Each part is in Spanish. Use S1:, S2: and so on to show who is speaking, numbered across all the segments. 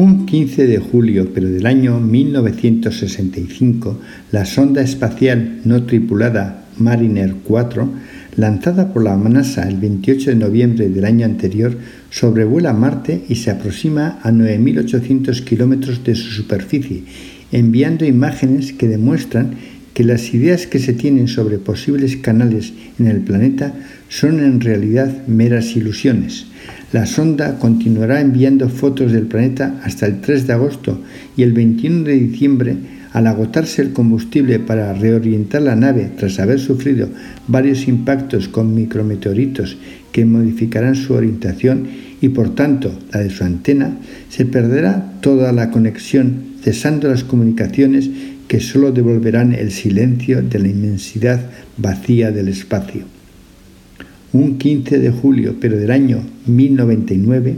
S1: Un 15 de julio, pero del año 1965, la sonda espacial no tripulada Mariner 4, lanzada por la NASA el 28 de noviembre del año anterior, sobrevuela Marte y se aproxima a 9.800 kilómetros de su superficie, enviando imágenes que demuestran que las ideas que se tienen sobre posibles canales en el planeta son en realidad meras ilusiones. La sonda continuará enviando fotos del planeta hasta el 3 de agosto y el 21 de diciembre, al agotarse el combustible para reorientar la nave tras haber sufrido varios impactos con micrometeoritos que modificarán su orientación y por tanto la de su antena, se perderá toda la conexión, cesando las comunicaciones que sólo devolverán el silencio de la inmensidad vacía del espacio un 15 de julio, pero del año 1099,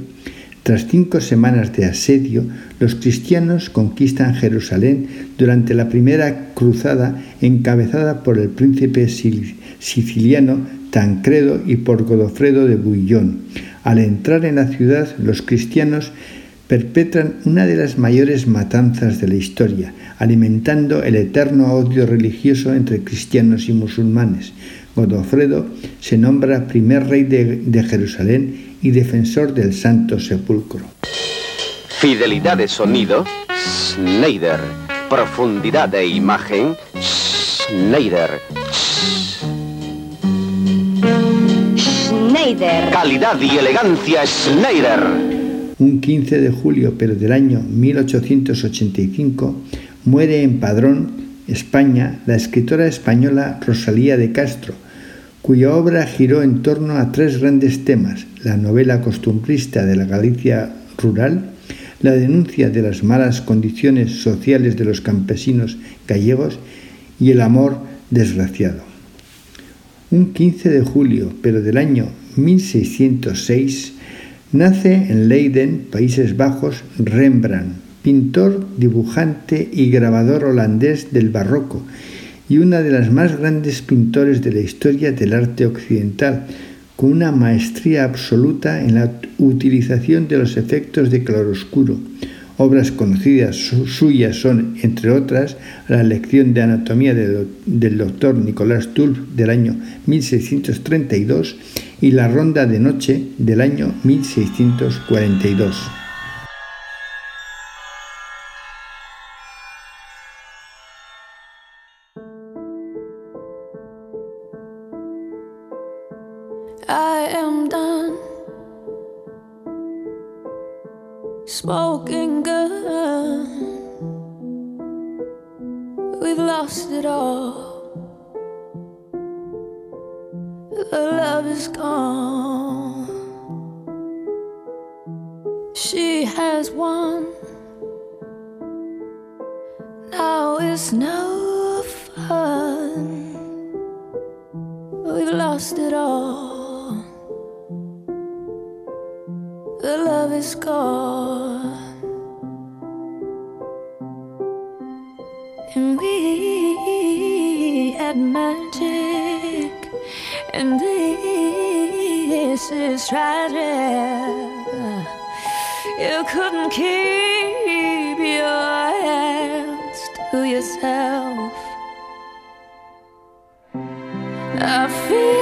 S1: tras cinco semanas de asedio, los cristianos conquistan Jerusalén durante la primera cruzada encabezada por el príncipe siciliano Tancredo y por Godofredo de Bouillon. Al entrar en la ciudad, los cristianos perpetran una de las mayores matanzas de la historia, alimentando el eterno odio religioso entre cristianos y musulmanes. Godofredo se nombra primer rey de, Jerusalén y defensor del Santo Sepulcro.
S2: Fidelidad de sonido, Schneider. Profundidad de imagen, Schneider.
S3: Schneider.
S2: Calidad y elegancia, Schneider.
S1: Un 15 de julio, pero del año 1885, muere en Padrón, España, la escritora española Rosalía de Castro, cuya obra giró en torno a tres grandes temas, la novela costumbrista de la Galicia rural, la denuncia de las malas condiciones sociales de los campesinos gallegos y el amor desgraciado. Un 15 de julio, pero del año 1606, nace en Leiden, Países Bajos, Rembrandt, pintor, dibujante y grabador holandés del barroco y una de las más grandes pintores de la historia del arte occidental, con una maestría absoluta en la utilización de los efectos de claroscuro. Obras conocidas suyas son, entre otras, la lección de anatomía del doctor Nicolás Tulp del año 1632 y la ronda de noche del año 1642.
S4: I am done smoking gun. We've lost it all. Is gone. She has won. Now it's no fun. We've lost it all. the love is gone. And we had and this is tragic. You couldn't keep your hands to yourself. I feel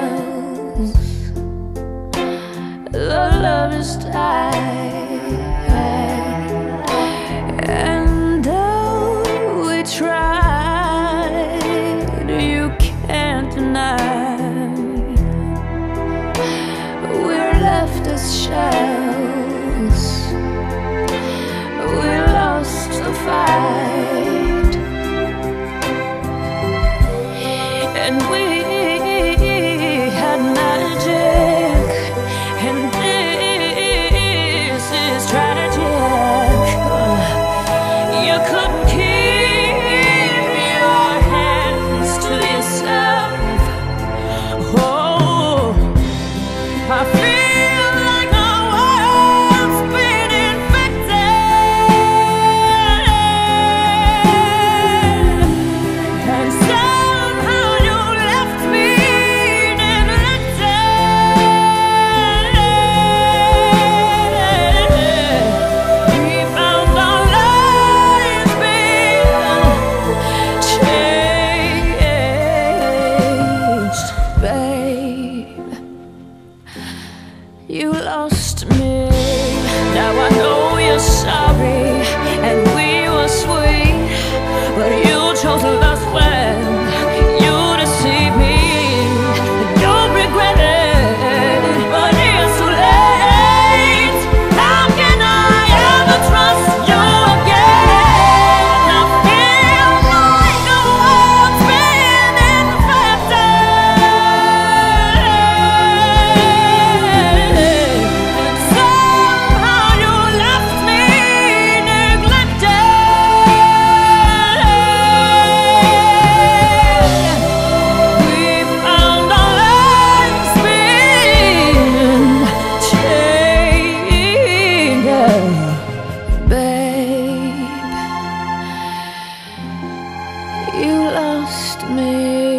S4: promised I You lost me.